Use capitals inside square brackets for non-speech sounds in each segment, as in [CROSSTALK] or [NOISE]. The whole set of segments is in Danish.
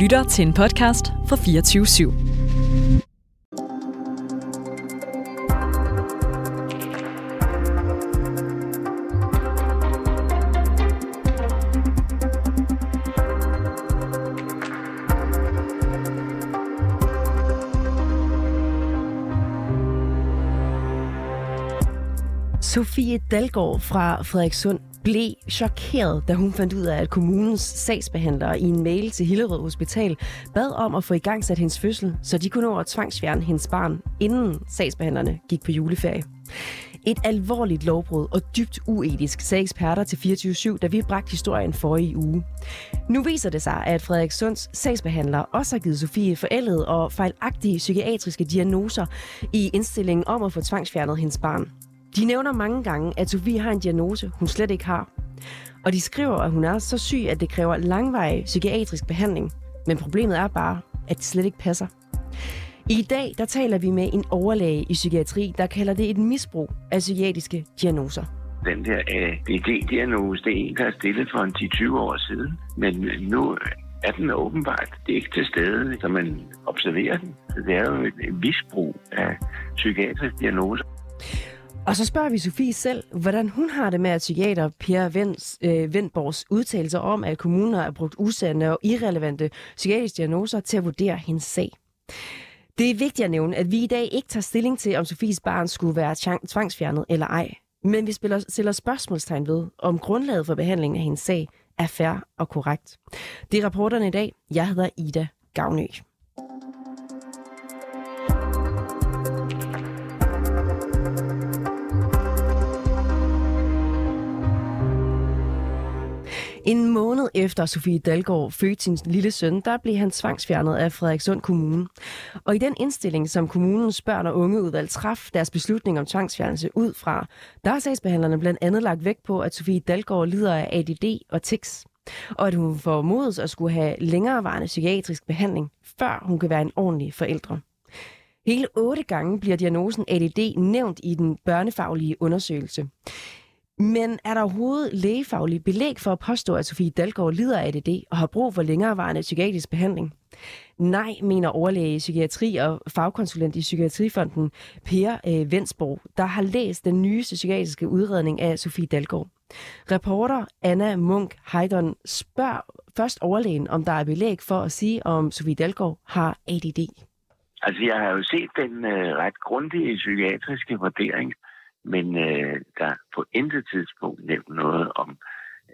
lytter til en podcast fra 24 /7. Sofie Dalgaard fra Frederikssund blev chokeret, da hun fandt ud af, at kommunens sagsbehandlere i en mail til Hillerød Hospital bad om at få i gang sat hendes fødsel, så de kunne nå at tvangsfjerne hendes barn, inden sagsbehandlerne gik på juleferie. Et alvorligt lovbrud og dybt uetisk, sagde eksperter til 24-7, da vi bragte historien for i uge. Nu viser det sig, at Frederik Sunds sagsbehandler også har givet Sofie forældede og fejlagtige psykiatriske diagnoser i indstillingen om at få tvangsfjernet hendes barn. De nævner mange gange, at Sofie har en diagnose, hun slet ikke har. Og de skriver, at hun er så syg, at det kræver langvarig psykiatrisk behandling. Men problemet er bare, at det slet ikke passer. I dag der taler vi med en overlæge i psykiatri, der kalder det et misbrug af psykiatriske diagnoser. Den der ADD-diagnose, det er en, der er stillet for en 10-20 år siden. Men nu er den åbenbart det er ikke til stede, så man observerer den. Det er jo et misbrug af psykiatriske diagnoser. Og så spørger vi Sofie selv, hvordan hun har det med, at psykiater Per Vens, øh, Vendborgs udtalelser om, at kommuner har brugt usande og irrelevante psykiatriske diagnoser til at vurdere hendes sag. Det er vigtigt at nævne, at vi i dag ikke tager stilling til, om Sofies barn skulle være tvangsfjernet eller ej. Men vi spiller, stiller spørgsmålstegn ved, om grundlaget for behandlingen af hendes sag er fair og korrekt. Det er rapporterne i dag. Jeg hedder Ida Gavnø. En måned efter Sofie Dalgaard fødte sin lille søn, der blev han tvangsfjernet af Frederikssund Kommune. Og i den indstilling, som kommunens børn- og ungeudvalg traf deres beslutning om tvangsfjernelse ud fra, der har sagsbehandlerne blandt andet lagt vægt på, at Sofie Dalgaard lider af ADD og tics, og at hun formodes at skulle have længerevarende psykiatrisk behandling, før hun kan være en ordentlig forældre. Hele otte gange bliver diagnosen ADD nævnt i den børnefaglige undersøgelse. Men er der overhovedet lægefaglig belæg for at påstå, at Sofie Dalgaard lider af ADD og har brug for længerevarende psykiatrisk behandling? Nej, mener overlæge i psykiatri og fagkonsulent i Psykiatrifonden Per øh, Vensborg, der har læst den nyeste psykiatriske udredning af Sofie Dalgaard. Reporter Anna Munk Heidon spørger først overlægen, om der er belæg for at sige, om Sofie Dalgaard har ADD. Altså, jeg har jo set den øh, ret grundige psykiatriske vurdering, men øh, der er på intet tidspunkt nævnt noget om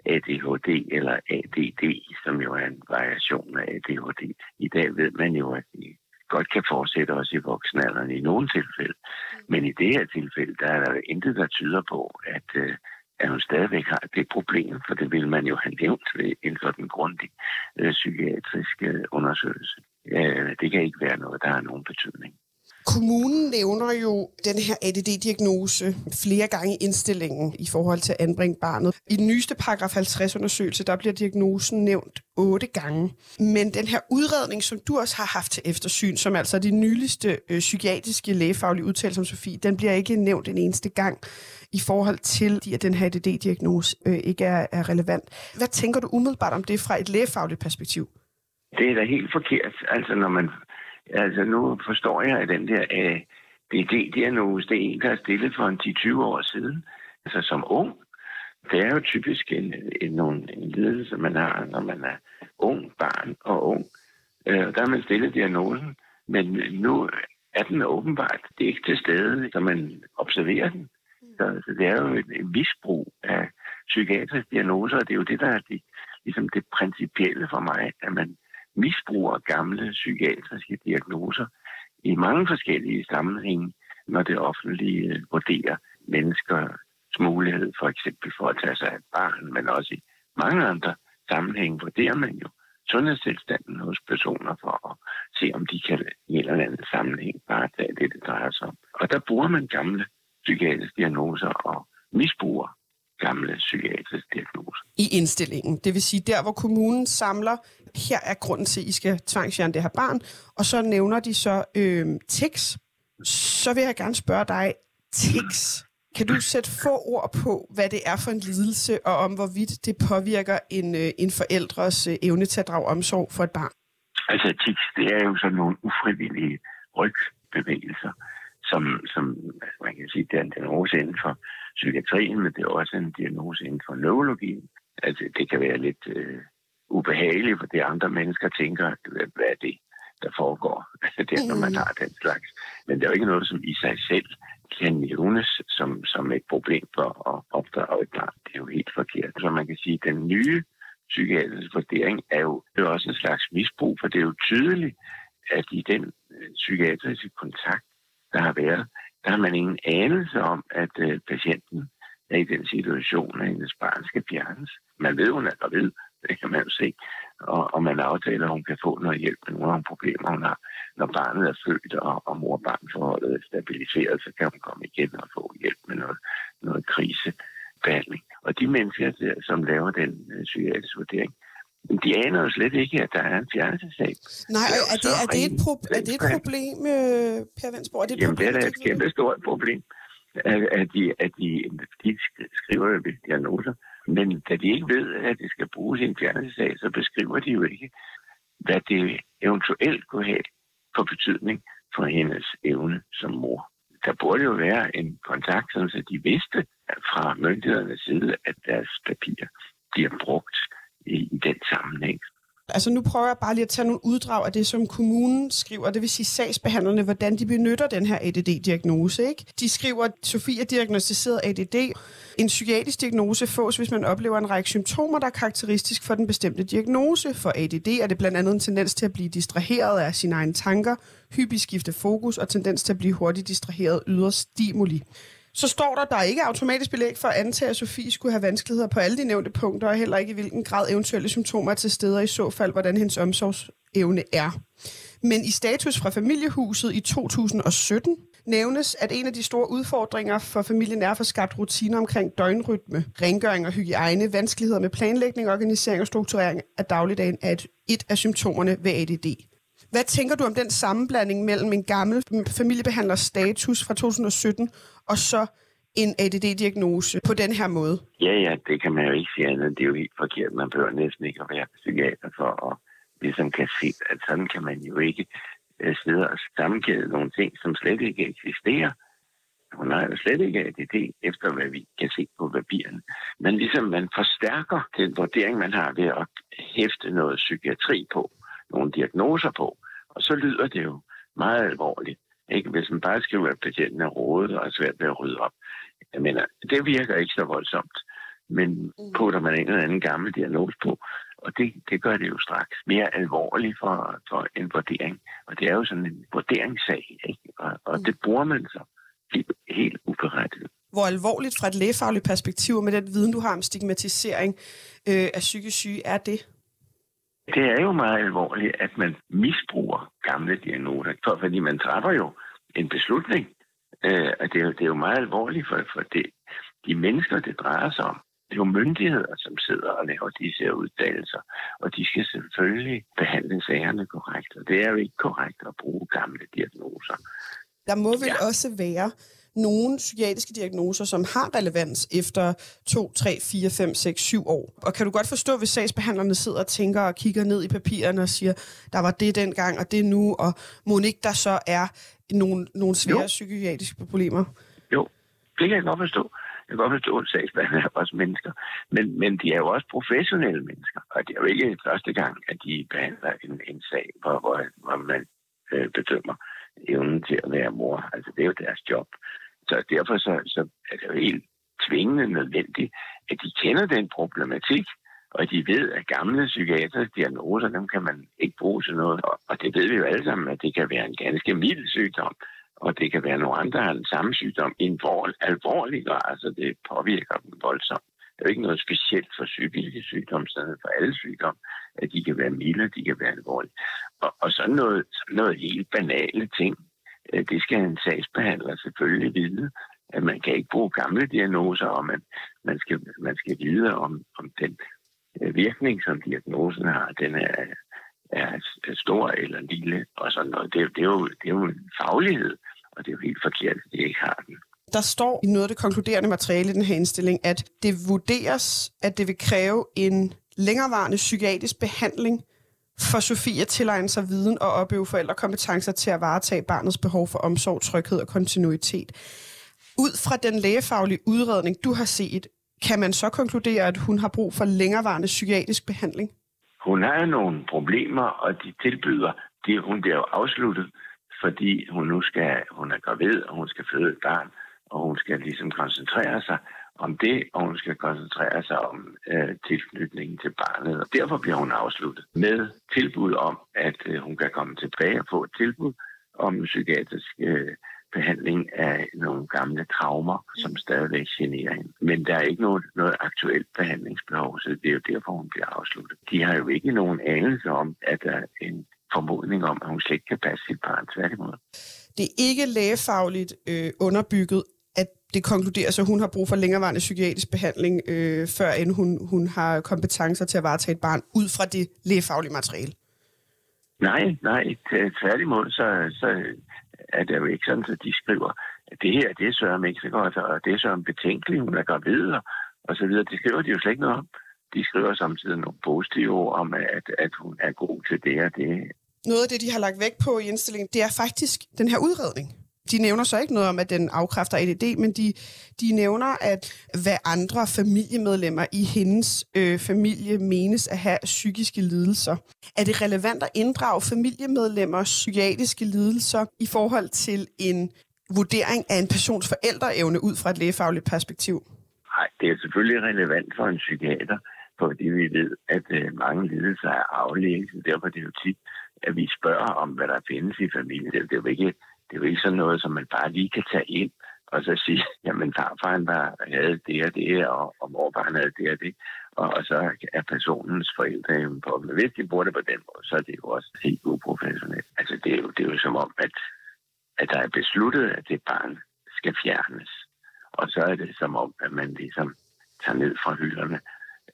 ADHD eller ADD, som jo er en variation af ADHD. I dag ved man jo, at de godt kan fortsætte også i voksenalderen i nogle tilfælde. Men i det her tilfælde, der er der intet, der tyder på, at, øh, at hun stadigvæk har det problem, for det vil man jo have nævnt ved en sådan grundig øh, psykiatrisk øh, undersøgelse. Øh, det kan ikke være noget, der har nogen betydning. Kommunen nævner jo den her ADD-diagnose flere gange i indstillingen i forhold til at anbringe barnet. I den nyeste paragraf 50-undersøgelse, der bliver diagnosen nævnt otte gange. Men den her udredning, som du også har haft til eftersyn, som altså er de nyligste øh, psykiatriske lægefaglige udtalelser om Sofie, den bliver ikke nævnt en eneste gang i forhold til, at den her ADD-diagnose øh, ikke er, er relevant. Hvad tænker du umiddelbart om det fra et lægefagligt perspektiv? Det er da helt forkert. Altså, når man Altså nu forstår jeg, at den der øh, ADD-diagnose, det er en, der er stillet for en 10-20 år siden. Altså som ung. Det er jo typisk en, en, en, en lidelse, man har, når man er ung, barn og ung. Øh, der er man stillet diagnosen. Men nu er den åbenbart det er ikke til stede, når man observerer den. Så, så det er jo et, et misbrug af psykiatriske diagnoser, og det er jo det, der er det, ligesom det principielle for mig, at man misbruger gamle psykiatriske diagnoser i mange forskellige sammenhænge, når det offentlige øh, vurderer menneskers mulighed for eksempel for at tage sig af et barn, men også i mange andre sammenhænge vurderer man jo sundhedstilstanden hos personer for at se, om de kan i en eller anden sammenhæng bare tage det, det drejer sig om. Og der bruger man gamle psykiatriske diagnoser og misbruger gamle psykiatriske diagnoser. I indstillingen. Det vil sige, der hvor kommunen samler, her er grunden til, at I skal tvangsfjerne det her barn, og så nævner de så øh, tics. Så vil jeg gerne spørge dig, tics, kan du sætte få ord på, hvad det er for en lidelse, og om hvorvidt det påvirker en, øh, en forældres øh, evne til at drage omsorg for et barn? Altså tics, det er jo sådan nogle ufrivillige rygbevægelser, som, som altså, man kan sige, det er en diagnose inden for psykiatrien, men det er også en diagnose inden for neurologien. Altså det kan være lidt øh, ubehageligt, for det andre mennesker tænker, hvad er det, der foregår, [LAUGHS] det er, når man har den slags. Men det er jo ikke noget, som i sig selv kan nævnes som, som et problem for at opdrage et barn. Det er jo helt forkert. Så man kan sige, at den nye psykiatriske vurdering er jo, det er også en slags misbrug, for det er jo tydeligt, at i den øh, psykiatriske kontakt, der har været, der har man ingen anelse om, at øh, patienten er i den situation, at hendes barn skal fjernes. Man ved, hun er gravid, det kan man jo se, og, og man aftaler, at hun kan få noget hjælp med nogle af de problemer, hun har. Når barnet er født, og, og mor-barn-forholdet er stabiliseret, så kan hun komme igen og få hjælp med noget, noget krisebehandling. Og de mennesker, der, som laver den øh, psykiatriske vurdering, de aner jo slet ikke, at der er en fjernelsesag. Nej, er, er, det, er, det et pro- er det et problem, øh, Per Vensborg? Er det et Jamen, problem, det er da et kæmpe stort problem, at, at, de, at de, de skriver jo diagnoser, men da de ikke ved, at det skal bruges i en fjernelsesag, så beskriver de jo ikke, hvad det eventuelt kunne have for betydning for hendes evne som mor. Der burde jo være en kontakt, så de vidste fra myndighedernes side, at deres papirer bliver brugt i, i den sammenhæng. Altså nu prøver jeg bare lige at tage nogle uddrag af det, som kommunen skriver, det vil sige sagsbehandlerne, hvordan de benytter den her ADD-diagnose. Ikke? De skriver, at Sofie er diagnostiseret ADD. En psykiatrisk diagnose fås, hvis man oplever en række symptomer, der er karakteristisk for den bestemte diagnose. For ADD er det blandt andet en tendens til at blive distraheret af sine egne tanker, hyppig skifte fokus og tendens til at blive hurtigt distraheret ydre stimuli så står der, der der ikke automatisk belæg for at antage, at Sofie skulle have vanskeligheder på alle de nævnte punkter, og heller ikke i hvilken grad eventuelle symptomer er til stede, i så fald, hvordan hendes omsorgsevne er. Men i status fra familiehuset i 2017 nævnes, at en af de store udfordringer for familien er at få skabt rutiner omkring døgnrytme, rengøring og hygiejne, vanskeligheder med planlægning, organisering og strukturering af dagligdagen er et, et af symptomerne ved ADD. Hvad tænker du om den sammenblanding mellem en gammel familiebehandlers status fra 2017 og så en ADD-diagnose på den her måde? Ja, ja, det kan man jo ikke sige andet. Det er jo helt forkert. Man behøver næsten ikke at være psykiater for at ligesom kan se, at sådan kan man jo ikke øh, sidde og sammenkæde nogle ting, som slet ikke eksisterer. Hun har jo slet ikke ADD, efter hvad vi kan se på papirerne. Men ligesom man forstærker den vurdering, man har ved at hæfte noget psykiatri på, nogle diagnoser på, og så lyder det jo meget alvorligt. Ikke? Hvis man bare skriver, at patienten er rådet og er svært ved at rydde op. Jeg mener, det virker ikke så voldsomt. Men mm. putter man en eller anden gammel diagnose på, og det, det gør det jo straks mere alvorligt for, for en vurdering. Og det er jo sådan en vurderingssag, ikke? Og, og mm. det bruger man så helt, helt uberettiget. Hvor alvorligt fra et lægefagligt perspektiv med den viden, du har om stigmatisering øh, af psykisk syge, er det? Det er jo meget alvorligt, at man misbruger gamle diagnoser, for, fordi man træffer jo en beslutning. Øh, og det er, jo, det er jo meget alvorligt for, for det, de mennesker, det drejer sig om. Det er jo myndigheder, som sidder og laver disse udtalelser, og de skal selvfølgelig behandle sagerne korrekt. Og det er jo ikke korrekt at bruge gamle diagnoser. Der må vel ja. også være nogle psykiatriske diagnoser, som har relevans efter 2, 3, 4, 5, 6, 7 år. Og kan du godt forstå, hvis sagsbehandlerne sidder og tænker og kigger ned i papirerne og siger, der var det dengang og det nu, og må ikke der så er nogle, nogle svære jo. psykiatriske problemer? Jo, det kan jeg godt forstå. Jeg kan godt forstå, at sagsbehandlere er også mennesker. Men, men de er jo også professionelle mennesker. Og det er jo ikke første gang, at de behandler en, en sag, hvor, hvor, hvor man øh, bedømmer evnen til at være mor. Altså, det er jo deres job. Så derfor så, så er det jo helt tvingende nødvendigt, at de kender den problematik, og de ved, at gamle psykiatriske diagnoser, dem kan man ikke bruge til noget. Og det ved vi jo alle sammen, at det kan være en ganske mild sygdom, og det kan være nogle andre, der har den samme sygdom i en alvorlig grad, altså det påvirker dem voldsomt. Det er jo ikke noget specielt for psykiske sygdomme, sådan for alle sygdomme, at de kan være milde, de kan være alvorlige. Og, og sådan noget, sådan noget helt banale ting, Øh, det skal en sagsbehandler selvfølgelig vide, at man kan ikke bruge gamle diagnoser, og man, man, skal, man skal vide om, om den øh, virkning, som diagnosen har, den er, er stor eller lille og sådan noget. Det, det, er jo, det er jo en faglighed, og det er jo helt forkert, at de ikke har den. Der står i noget af det konkluderende materiale i den her indstilling, at det vurderes, at det vil kræve en længerevarende psykiatrisk behandling for Sofie at tilegne sig viden og opøve forældrekompetencer til at varetage barnets behov for omsorg, tryghed og kontinuitet. Ud fra den lægefaglige udredning, du har set, kan man så konkludere, at hun har brug for længerevarende psykiatrisk behandling? Hun har nogle problemer, og de tilbyder, det, hun bliver jo afsluttet, fordi hun nu skal, hun er gravid, og hun skal føde et barn, og hun skal ligesom koncentrere sig om det, og hun skal koncentrere sig om øh, tilknytningen til barnet. Og derfor bliver hun afsluttet med tilbud om, at øh, hun kan komme tilbage og få et tilbud om psykiatrisk øh, behandling af nogle gamle traumer, som stadigvæk generer hende. Men der er ikke noget, noget aktuelt behandlingsbehov, så det er jo derfor, hun bliver afsluttet. De har jo ikke nogen anelse om, at der er en formodning om, at hun slet ikke kan passe sit barn tværtimod. Det er ikke lægefagligt øh, underbygget, det konkluderes, at hun har brug for længerevarende psykiatrisk behandling, øh, før end hun, hun har kompetencer til at varetage et barn, ud fra det lægefaglige materiale. Nej, nej. Tværtimod, så, så er det jo ikke sådan, at de skriver, at det her, det er Søren ikke så godt, og det er Søren betænkeligt, hun er gravid, og, og så videre. Det skriver de jo slet ikke noget om. De skriver samtidig nogle positive ord om, at, at hun er god til det og det. Noget af det, de har lagt vægt på i indstillingen, det er faktisk den her udredning. De nævner så ikke noget om, at den afkræfter ADD, men de, de nævner, at hvad andre familiemedlemmer i hendes øh, familie menes at have psykiske lidelser. Er det relevant at inddrage familiemedlemmers psykiatriske lidelser i forhold til en vurdering af en persons forældreevne ud fra et lægefagligt perspektiv? Nej, det er selvfølgelig relevant for en psykiater, fordi vi ved, at øh, mange lidelser er aflægget. derfor er det jo tit, at vi spørger om, hvad der findes i familien. Det er jo ikke det er jo ikke sådan noget, som man bare lige kan tage ind og så sige, [LAUGHS] jamen farfar han var, havde det og det, og, og morfaren havde det og det, og, og så er personens forældre jo på. Men hvis de bruger det på den måde, så er det jo også helt uprofessionelt. Altså det er jo, det er jo som om, at, at der er besluttet, at det barn skal fjernes. Og så er det som om, at man ligesom tager ned fra hylderne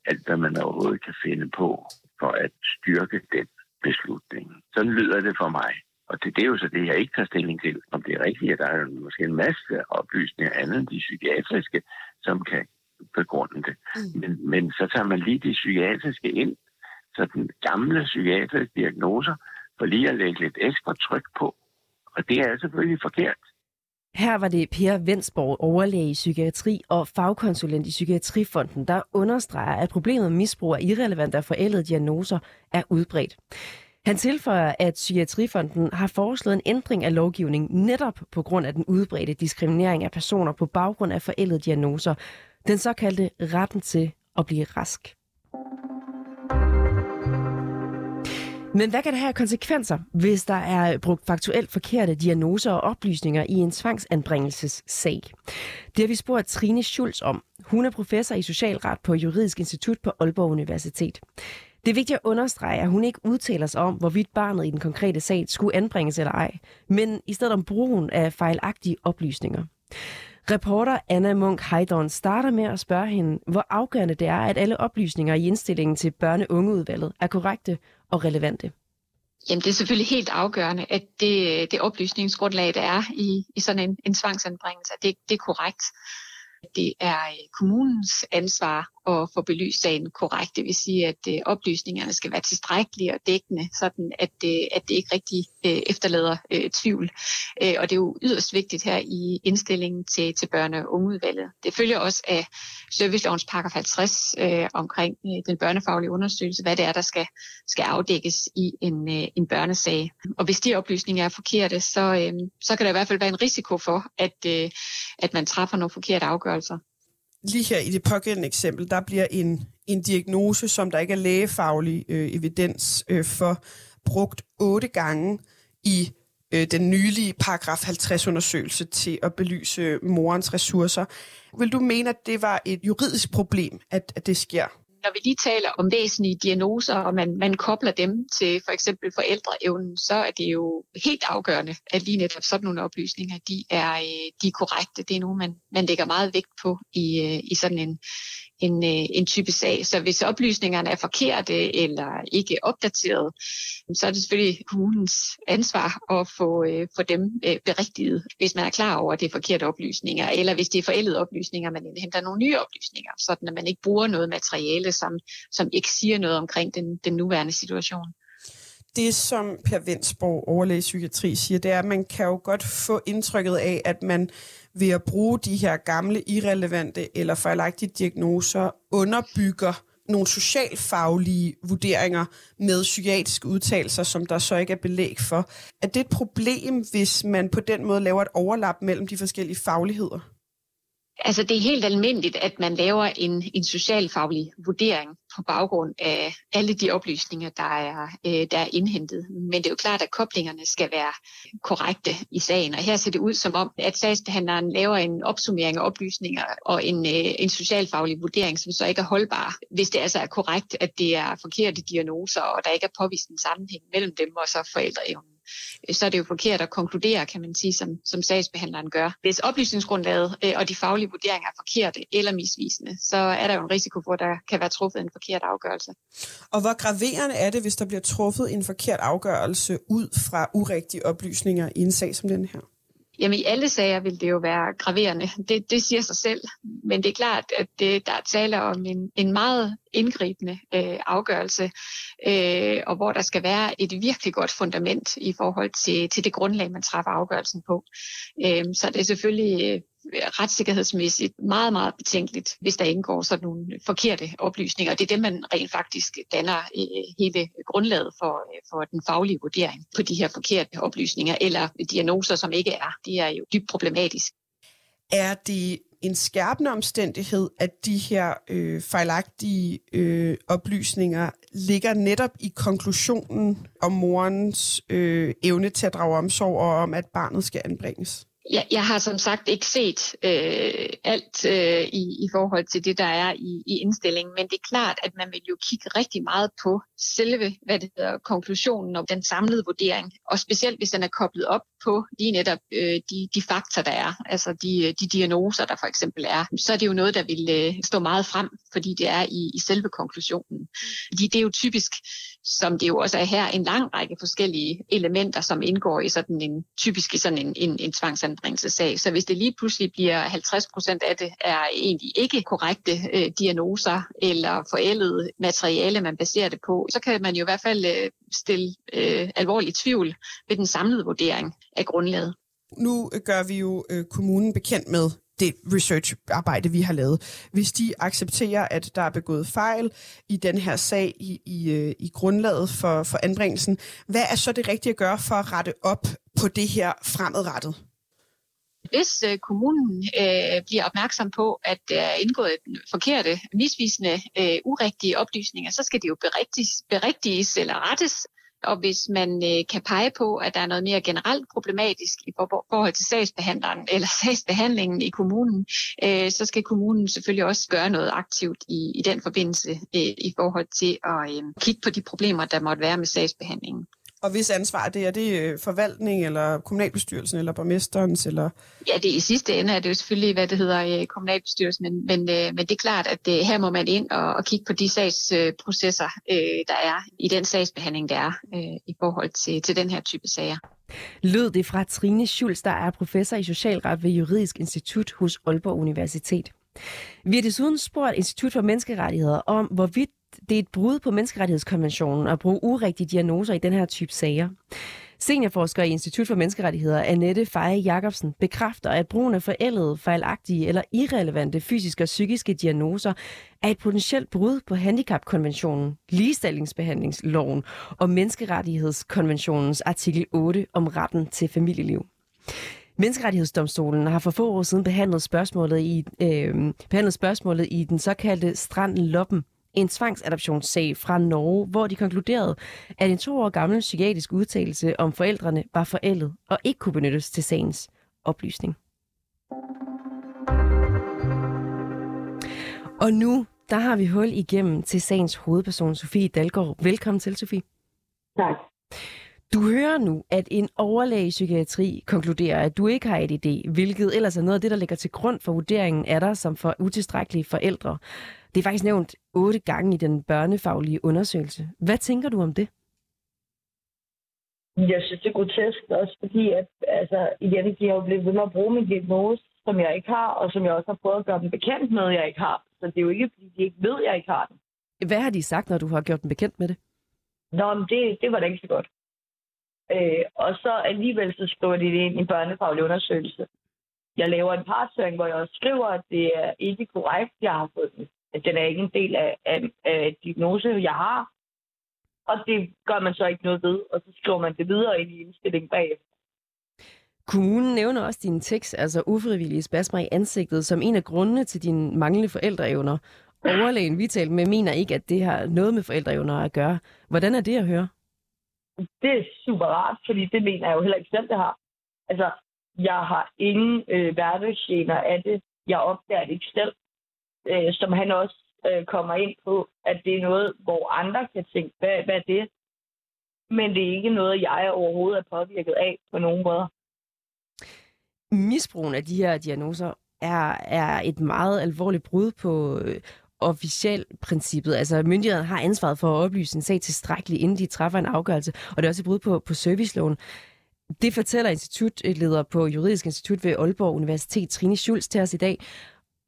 alt, hvad man overhovedet kan finde på for at styrke den beslutning. Sådan lyder det for mig. Og det, det er jo så det, jeg ikke tager stilling til, om det er rigtigt, at der er måske en masse oplysninger andet end de psykiatriske, som kan begrunde det. Mm. Men, men så tager man lige de psykiatriske ind, så den gamle psykiatriske diagnoser for lige at lægge lidt ekstra tryk på. Og det er selvfølgelig forkert. Her var det Per Vensborg, overlæge i psykiatri og fagkonsulent i Psykiatrifonden, der understreger, at problemet med misbrug af irrelevante og forældede diagnoser er udbredt. Han tilføjer, at Psykiatrifonden har foreslået en ændring af lovgivningen netop på grund af den udbredte diskriminering af personer på baggrund af forældede diagnoser. Den såkaldte retten til at blive rask. Men hvad kan det have konsekvenser, hvis der er brugt faktuelt forkerte diagnoser og oplysninger i en tvangsanbringelsessag? Det har vi spurgt Trine Schulz om. Hun er professor i socialret på Juridisk Institut på Aalborg Universitet. Det er vigtigt at understrege, at hun ikke udtaler sig om, hvorvidt barnet i den konkrete sag skulle anbringes eller ej, men i stedet om brugen af fejlagtige oplysninger. Reporter Anna Munk Heidorn starter med at spørge hende, hvor afgørende det er, at alle oplysninger i indstillingen til børne-ungeudvalget er korrekte og relevante. Jamen, det er selvfølgelig helt afgørende, at det, det oplysningsgrundlag, der er i, i sådan en, en tvangsanbringelse, det, det er korrekt. Det er kommunens ansvar at få belyst sagen korrekt. Det vil sige, at øh, oplysningerne skal være tilstrækkelige og dækkende, sådan at, øh, at det ikke rigtig øh, efterlader øh, tvivl. Øh, og det er jo yderst vigtigt her i indstillingen til, til børne- og ungeudvalget. Det følger også af servicelovens paragraf 50 øh, omkring øh, den børnefaglige undersøgelse, hvad det er, der skal, skal afdækkes i en, øh, en børnesag. Og hvis de oplysninger er forkerte, så, øh, så kan der i hvert fald være en risiko for, at, øh, at man træffer nogle forkerte afgørelser. Lige her i det pågældende eksempel, der bliver en, en diagnose, som der ikke er lægefaglig øh, evidens øh, for, brugt otte gange i øh, den nylige paragraf 50-undersøgelse til at belyse morens ressourcer. Vil du mene, at det var et juridisk problem, at, at det sker? Når vi lige taler om væsentlige diagnoser, og man, man kobler dem til for eksempel forældreevnen, så er det jo helt afgørende, at lige netop sådan nogle oplysninger, de er, øh, de er korrekte. Det er noget, man, man lægger meget vægt på i, øh, i sådan en, en, øh, en type sag. Så hvis oplysningerne er forkerte eller ikke opdateret, så er det selvfølgelig kommunens ansvar at få, øh, få dem øh, berigtiget, hvis man er klar over, at det er forkerte oplysninger, eller hvis det er forældede oplysninger, man indhenter nogle nye oplysninger, sådan at man ikke bruger noget materiale, som, som ikke siger noget omkring den, den nuværende situation. det, som Per Vensborg, overlæge psykiatri, siger, det er, at man kan jo godt få indtrykket af, at man ved at bruge de her gamle, irrelevante eller fejlagtige diagnoser underbygger nogle socialfaglige vurderinger med psykiatriske udtalelser, som der så ikke er belæg for. Er det et problem, hvis man på den måde laver et overlap mellem de forskellige fagligheder? Altså det er helt almindeligt, at man laver en, en socialfaglig vurdering på baggrund af alle de oplysninger, der er, øh, der er indhentet. Men det er jo klart, at koblingerne skal være korrekte i sagen. Og her ser det ud som om, at sagsbehandleren laver en opsummering af oplysninger og en, øh, en socialfaglig vurdering, som så ikke er holdbar, hvis det altså er korrekt, at det er forkerte diagnoser, og der ikke er påvist en sammenhæng mellem dem og så forældreevnen Øh, så er det jo forkert at konkludere, kan man sige, som, som sagsbehandleren gør. Hvis oplysningsgrundlaget øh, og de faglige vurderinger er forkerte eller misvisende, så er der jo en risiko for, at der kan være truffet en forkert afgørelse. Og hvor graverende er det, hvis der bliver truffet en forkert afgørelse ud fra urigtige oplysninger i en sag som den her? Jamen i alle sager vil det jo være graverende. Det, det siger sig selv. Men det er klart, at det, der er tale om en, en meget indgribende øh, afgørelse, øh, og hvor der skal være et virkelig godt fundament i forhold til, til det grundlag, man træffer afgørelsen på. Øhm, øh, så det er selvfølgelig retssikkerhedsmæssigt meget, meget betænkeligt, hvis der indgår sådan nogle forkerte oplysninger. Det er det, man rent faktisk danner øh, hele grundlaget for, øh, for den faglige vurdering på de her forkerte oplysninger, eller diagnoser, som ikke er. Det er jo dybt problematisk. Er det en skærpende omstændighed, at de her øh, fejlagtige øh, oplysninger ligger netop i konklusionen om morens øh, evne til at drage omsorg og om, at barnet skal anbringes? Jeg, jeg har som sagt ikke set øh, alt øh, i, i forhold til det, der er i, i indstillingen, men det er klart, at man vil jo kigge rigtig meget på selve hvad det hedder, konklusionen og den samlede vurdering, og specielt hvis den er koblet op på lige netop øh, de, de fakta, der er, altså de, de diagnoser, der for eksempel er, så er det jo noget, der vil øh, stå meget frem, fordi det er i, i selve konklusionen. Fordi det er jo typisk som det jo også er her, en lang række forskellige elementer, som indgår i sådan en typisk i sådan en, en, en tvangsanbringelsesag. Så hvis det lige pludselig bliver 50 procent af det er egentlig ikke korrekte øh, diagnoser eller forældet materiale, man baserer det på, så kan man jo i hvert fald øh, stille øh, alvorlig tvivl ved den samlede vurdering af grundlaget. Nu gør vi jo øh, kommunen bekendt med det research-arbejde, vi har lavet. Hvis de accepterer, at der er begået fejl i den her sag i, i, øh, i grundlaget for, for anbringelsen, hvad er så det rigtige at gøre for at rette op på det her fremadrettet? Hvis øh, kommunen øh, bliver opmærksom på, at der er indgået forkerte, misvisende, øh, urigtige oplysninger, så skal det jo berigtiges, berigtiges eller rettes og hvis man øh, kan pege på, at der er noget mere generelt problematisk i forhold til sagsbehandleren eller [LAUGHS] sagsbehandlingen i kommunen, øh, så skal kommunen selvfølgelig også gøre noget aktivt i, i den forbindelse øh, i forhold til at øh, kigge på de problemer, der måtte være med sagsbehandlingen. Og hvis ansvar det er det øh, forvaltning, eller kommunalbestyrelsen, eller borgmesterens? Eller... Ja, det i sidste ende er det jo selvfølgelig, hvad det hedder, øh, kommunalbestyrelsen, men, men, øh, men det er klart, at her må man ind og, og kigge på de sagsprocesser, der er i den sagsbehandling, der er i forhold til, til den her type sager. Lød det fra Trine Schulz, der er professor i socialret ved Juridisk Institut hos Aalborg Universitet. Vi har desuden spurgt Institut for Menneskerettigheder om, hvorvidt det er et brud på menneskerettighedskonventionen at bruge urigtige diagnoser i den her type sager. Seniorforsker i Institut for Menneskerettigheder, Annette Feje Jacobsen, bekræfter, at brugen af forældede, fejlagtige eller irrelevante fysiske og psykiske diagnoser er et potentielt brud på handicapkonventionen, ligestillingsbehandlingsloven og menneskerettighedskonventionens artikel 8 om retten til familieliv. Menneskerettighedsdomstolen har for få år siden behandlet spørgsmålet i, øh, behandlet spørgsmålet i den såkaldte Strand-Loppen en tvangsadoptionssag fra Norge, hvor de konkluderede, at en to år gammel psykiatrisk udtalelse om forældrene var forældet og ikke kunne benyttes til sagens oplysning. Og nu, der har vi hul igennem til sagens hovedperson, Sofie Dalgaard. Velkommen til, Sofie. Tak. Du hører nu, at en overlæge i psykiatri konkluderer, at du ikke har ADD, hvilket ellers er noget af det, der ligger til grund for vurderingen af dig som for utilstrækkelige forældre. Det er faktisk nævnt otte gange i den børnefaglige undersøgelse. Hvad tænker du om det? Jeg synes, det er grotesk også, fordi at, altså, igen, de har jo blevet ved med at bruge min diagnose, som jeg ikke har, og som jeg også har prøvet at gøre dem bekendt med, jeg ikke har. Så det er jo ikke, fordi de ikke ved, jeg ikke har den. Hvad har de sagt, når du har gjort dem bekendt med det? Nå, men det, det var da ikke så godt. Øh, og så alligevel så skriver de det ind i børnefaglig undersøgelse. Jeg laver en partshøring, hvor jeg også skriver, at det er ikke korrekt, jeg har fået den. At den er ikke en del af, af, af diagnose, jeg har. Og det gør man så ikke noget ved, og så skriver man det videre ind i indstillingen bagefter. Kommunen nævner også din tekst, altså ufrivillige spasmer i ansigtet, som en af grundene til dine manglende forældreevner. Overlægen, vi talte med, mener ikke, at det har noget med forældreevner at gøre. Hvordan er det at høre? Det er super rart, fordi det mener jeg jo heller ikke selv, det har. Altså, jeg har ingen øh, hverdagsgener af det. Jeg opdager det ikke selv. Øh, som han også øh, kommer ind på, at det er noget, hvor andre kan tænke, hvad, hvad er det? Men det er ikke noget, jeg overhovedet er påvirket af på nogen måde. Misbrugen af de her diagnoser er, er et meget alvorligt brud på øh, officiel princippet. Altså myndighederne har ansvaret for at oplyse en sag tilstrækkeligt, inden de træffer en afgørelse, og det er også et brud på, på serviceloven. Det fortæller institutleder på Juridisk Institut ved Aalborg Universitet, Trine Schulz, til os i dag.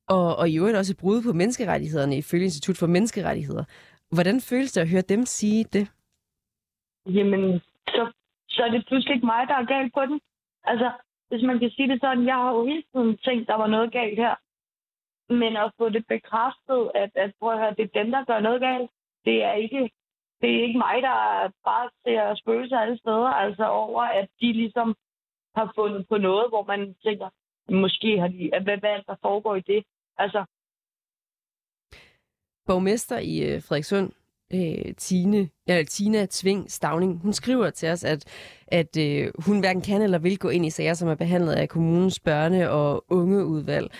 Og, og i øvrigt også et brud på menneskerettighederne ifølge Institut for Menneskerettigheder. Hvordan føles det at høre dem sige det? Jamen, så, så er det pludselig ikke mig, der er galt på den. Altså, hvis man kan sige det sådan, jeg har jo hele tiden tænkt, der var noget galt her. Men at få det bekræftet, at, at prøv at høre, det er dem, der gør noget galt. Det er ikke, det er ikke mig, der bare ser spøgelser alle steder. Altså over, at de ligesom har fundet på noget, hvor man tænker, måske har de, hvad, hvad der foregår i det. Altså, Borgmester i øh, Frederikssund, øh, Tine, ja, Tina Tving Stavning, hun skriver til os, at, at øh, hun hverken kan eller vil gå ind i sager, som er behandlet af kommunens børne- og ungeudvalg,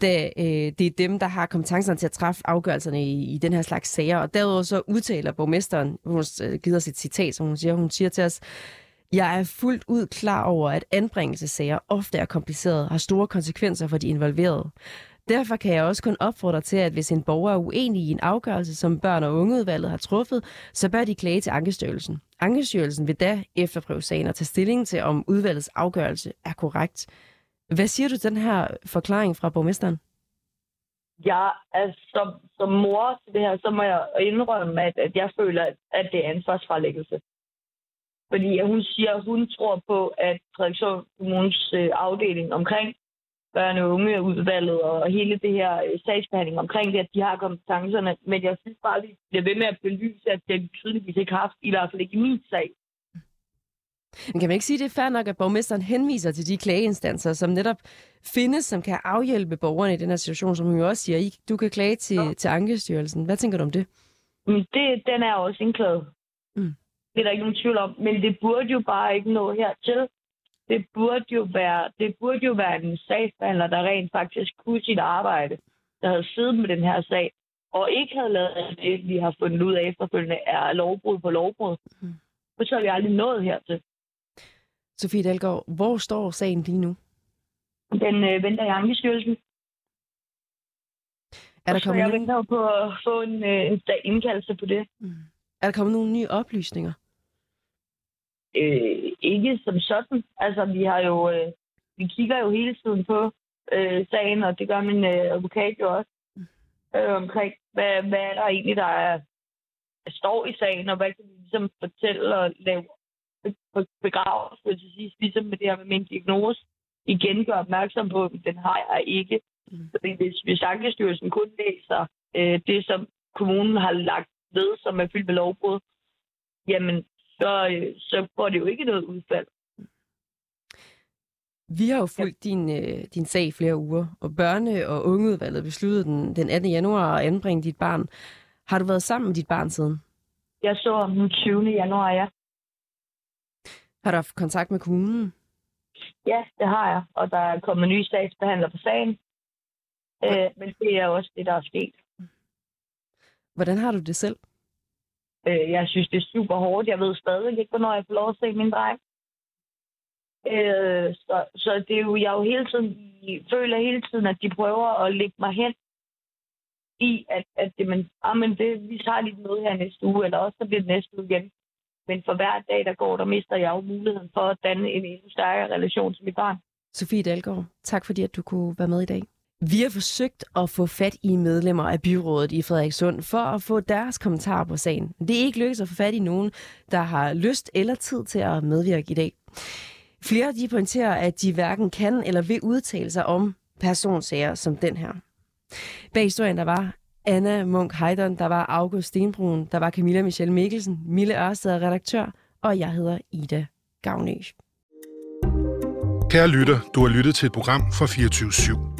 da øh, det er dem, der har kompetencerne til at træffe afgørelserne i, i den her slags sager. Og derudover så udtaler borgmesteren, hun øh, giver sit os et citat, som hun siger, hun siger til os, jeg er fuldt ud klar over, at anbringelsessager ofte er komplicerede og har store konsekvenser for de involverede. Derfor kan jeg også kun opfordre til, at hvis en borger er uenig i en afgørelse, som børn- og ungeudvalget har truffet, så bør de klage til Ankestyrelsen. Ankestyrelsen vil da efterprøve sagen og tage stilling til, om udvalgets afgørelse er korrekt. Hvad siger du til den her forklaring fra borgmesteren? Ja, altså, som, som mor til det her, så må jeg indrømme, at, at jeg føler, at, det er ansvarsfralæggelse. Fordi hun siger, at hun tror på, at Frederikshund Kommunes øh, afdeling omkring børne- og ungeudvalget og hele det her øh, sagsbehandling omkring det, at de har kompetencerne. Men jeg synes bare, at vi bliver ved med at belyse, at det tydeligvis ikke har haft, i hvert fald ikke i min sag. Men kan man ikke sige, at det er fair nok, at borgmesteren henviser til de klageinstanser, som netop findes, som kan afhjælpe borgerne i den her situation, som hun jo også siger, du kan klage til, ja. til Ankestyrelsen. Hvad tænker du om det? det den er også indklaget. Mm. Det er der ikke nogen tvivl om. Men det burde jo bare ikke nå hertil. Det burde jo være, det burde jo være en sagsbehandler, der rent faktisk kunne sit arbejde, der havde siddet med den her sag, og ikke havde lavet det, vi har fundet ud af efterfølgende, er lovbrud på lovbrud. Mm. Så har vi aldrig nået hertil. Sofie Dalgaard, hvor står sagen lige nu? Den øh, venter i Ankestyrelsen. Er der kommet jeg nogen... venter på at få en, øh, en indkaldelse på det. Mm. Er der kommet nogle nye oplysninger? Øh, ikke som sådan. Altså, vi har jo... Øh, vi kigger jo hele tiden på øh, sagen, og det gør min øh, advokat jo også. Øh, omkring, hvad, hvad er der egentlig, der er, står i sagen, og hvad kan vi ligesom fortælle og lave begravelse til sidst, ligesom med det her med min diagnose. Igen gør opmærksom på, at den har jeg ikke. Mm. Fordi hvis, hvis Ankestyrelsen kun læser øh, det, som kommunen har lagt ved, som er fyldt med lovbrud, jamen, så, øh, så får det jo ikke noget udfald. Vi har jo fulgt din, øh, din sag i flere uger, og børne- og ungeudvalget besluttede den, den 18. januar at anbringe dit barn. Har du været sammen med dit barn siden? Jeg så om den 20. januar, ja. Har du haft kontakt med kommunen? Ja, det har jeg, og der er kommet nye sagsbehandler på sagen. Øh, men det er også det, der er sket. Hvordan har du det selv? Øh, jeg synes, det er super hårdt. Jeg ved stadig ikke, hvornår jeg får lov at se min dreng. Øh, så, så det er jo, jeg jo hele tiden, føler hele tiden, at de prøver at lægge mig hen i, at, at det, man, ah, men det, vi tager lige noget her næste uge, eller også så bliver det næste uge igen. Men for hver dag, der går, der mister jeg jo muligheden for at danne en endnu stærkere relation til mit barn. Sofie Dalgaard, tak fordi at du kunne være med i dag. Vi har forsøgt at få fat i medlemmer af byrådet i Frederikssund for at få deres kommentarer på sagen. Det er ikke lykkedes at få fat i nogen, der har lyst eller tid til at medvirke i dag. Flere de pointerer, at de hverken kan eller vil udtale sig om personsager som den her. Bag historien der var Anna Munk Heidon, der var August Stenbrun, der var Camilla Michelle Mikkelsen, Mille Ørsted redaktør, og jeg hedder Ida Gavnø. Kære lytter, du har lyttet til et program fra 24 /7.